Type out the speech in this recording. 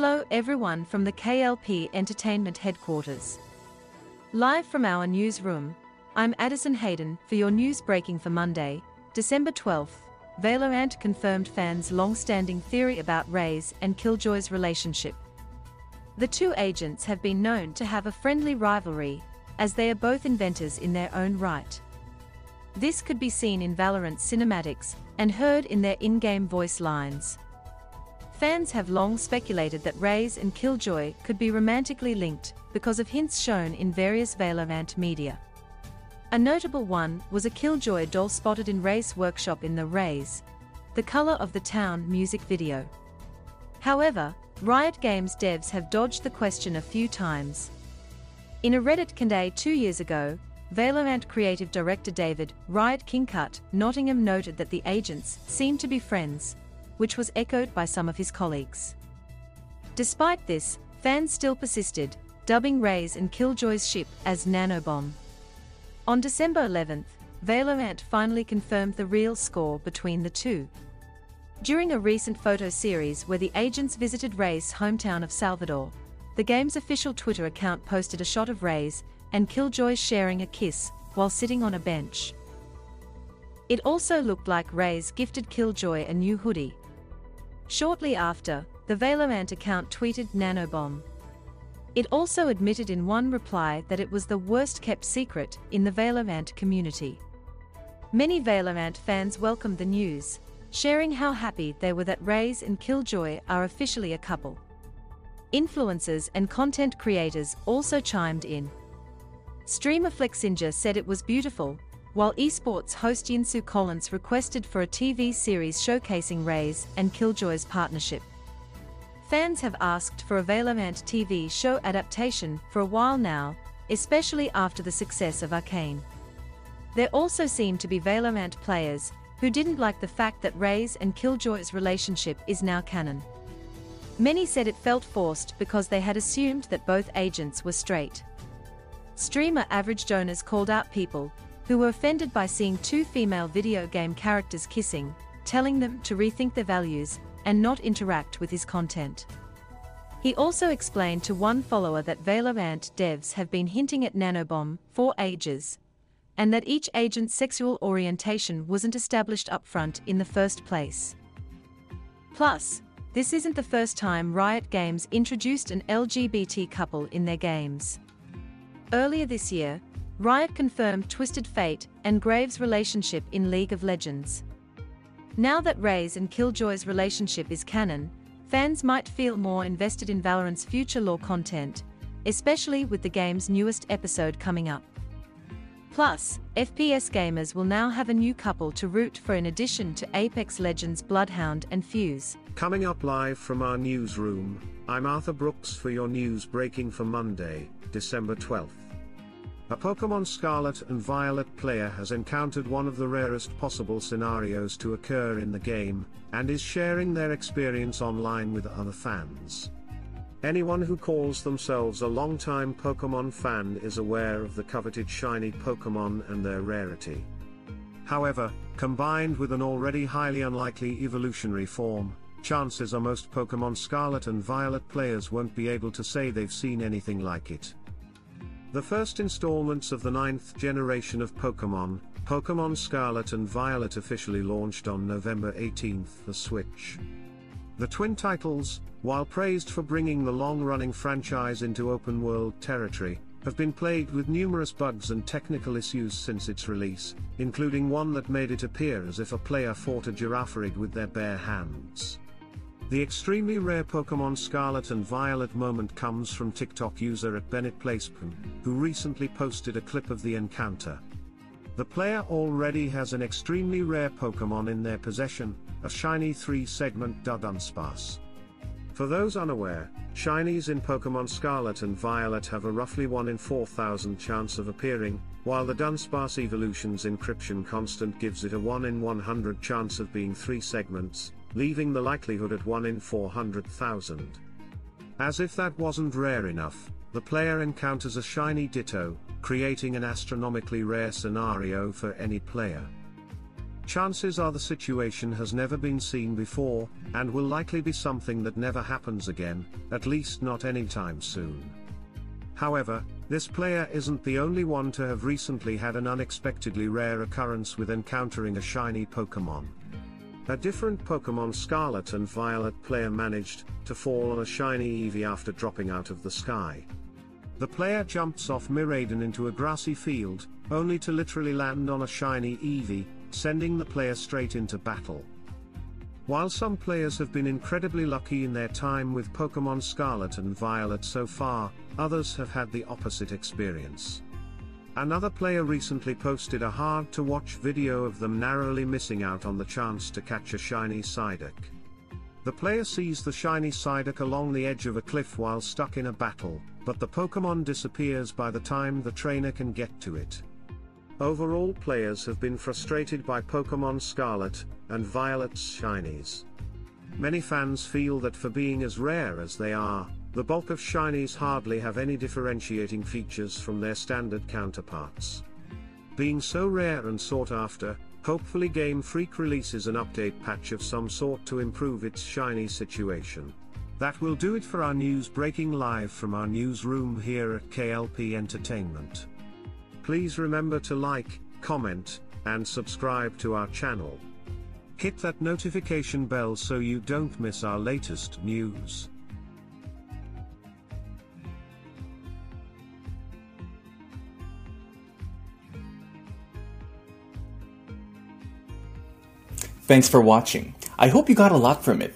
Hello everyone from the KLP Entertainment headquarters. Live from our newsroom, I'm Addison Hayden for your news breaking for Monday, December 12th. Valorant confirmed fans' long-standing theory about Raze and Killjoy's relationship. The two agents have been known to have a friendly rivalry, as they are both inventors in their own right. This could be seen in Valorant's cinematics and heard in their in-game voice lines. Fans have long speculated that Raze and Killjoy could be romantically linked because of hints shown in various Valorant media. A notable one was a Killjoy doll spotted in Raze workshop in the Raze, the color of the town music video. However, Riot Games devs have dodged the question a few times. In a Reddit Q&A two years ago, Valorant creative director David Riot Kingcut Nottingham noted that the agents seemed to be friends, which was echoed by some of his colleagues. Despite this, fans still persisted, dubbing Raze and Killjoy's ship as Nanobomb. On December 11th, Valorant finally confirmed the real score between the two. During a recent photo series where the agents visited Raze hometown of Salvador, the game's official Twitter account posted a shot of Raze and Killjoy sharing a kiss while sitting on a bench. It also looked like Raze gifted Killjoy a new hoodie, Shortly after, the Valorant account tweeted Nanobomb. It also admitted in one reply that it was the worst kept secret in the Valorant community. Many Valorant fans welcomed the news, sharing how happy they were that Raze and Killjoy are officially a couple. Influencers and content creators also chimed in. Streamer Flexinja said it was beautiful, while esports host Yinsu Collins requested for a TV series showcasing Raze and Killjoy's partnership. Fans have asked for a Valorant TV show adaptation for a while now, especially after the success of Arcane. There also seem to be Valorant players who didn't like the fact that Raze and Killjoy's relationship is now canon. Many said it felt forced because they had assumed that both agents were straight. Streamer Average Jonas called out people who were offended by seeing two female video game characters kissing, telling them to rethink their values and not interact with his content. He also explained to one follower that Valorant devs have been hinting at Nanobomb for ages, and that each agent's sexual orientation wasn't established upfront in the first place. Plus, this isn't the first time Riot Games introduced an LGBT couple in their games. Earlier this year, Riot confirmed Twisted Fate and Graves' relationship in League of Legends. Now that Raze and Killjoy's relationship is canon, fans might feel more invested in Valorant's future lore content, especially with the game's newest episode coming up. Plus, FPS gamers will now have a new couple to root for in addition to Apex Legends Bloodhound and Fuse. Coming up live from our newsroom, I'm Arthur Brooks for your news breaking for Monday, December 12th. A Pokemon Scarlet and Violet player has encountered one of the rarest possible scenarios to occur in the game, and is sharing their experience online with other fans. Anyone who calls themselves a longtime Pokemon fan is aware of the coveted shiny Pokemon and their rarity. However, combined with an already highly unlikely evolutionary form, chances are most Pokemon Scarlet and Violet players won't be able to say they've seen anything like it. The first installments of the ninth generation of Pokemon, Pokemon Scarlet and Violet officially launched on November 18 the Switch. The twin titles, while praised for bringing the long-running franchise into open-world territory, have been plagued with numerous bugs and technical issues since its release, including one that made it appear as if a player fought a Girafarig with their bare hands. The extremely rare Pokemon Scarlet and Violet moment comes from TikTok user at Bennett Placepin, who recently posted a clip of the encounter. The player already has an extremely rare Pokemon in their possession, a shiny 3-segment Dunsparce. For those unaware, shinies in Pokemon Scarlet and Violet have a roughly 1 in 4000 chance of appearing, while the Dunsparce Evolution's encryption constant gives it a 1 in 100 chance of being 3 segments, leaving the likelihood at 1 in 400,000. As if that wasn't rare enough, the player encounters a shiny Ditto, creating an astronomically rare scenario for any player. chances are the situation has never been seen before, and will likely be something that never happens again, at least not anytime soon. However, this player isn't the only one to have recently had an unexpectedly rare occurrence with encountering a shiny Pokemon. A different Pokemon Scarlet and Violet player managed to fall on a shiny Eevee after dropping out of the sky. The player jumps off Miraidon into a grassy field, only to literally land on a shiny Eevee, sending the player straight into battle. While some players have been incredibly lucky in their time with Pokemon Scarlet and Violet so far, others have had the opposite experience. Another player recently posted a hard to watch video of them narrowly missing out on the chance to catch a shiny Psyduck. The player sees the shiny Psyduck along the edge of a cliff while stuck in a battle, but the Pokemon disappears by the time the trainer can get to it. Overall players have been frustrated by Pokemon Scarlet and Violet's shinies. Many fans feel that for being as rare as they are, the bulk of shinies hardly have any differentiating features from their standard counterparts. Being so rare and sought after, hopefully Game Freak releases an update patch of some sort to improve its shiny situation. That will do it for our news breaking live from our newsroom here at KLP Entertainment. Please remember to like, comment, and subscribe to our channel. Hit that notification bell so you don't miss our latest news. Thanks for watching. I hope you got a lot from it.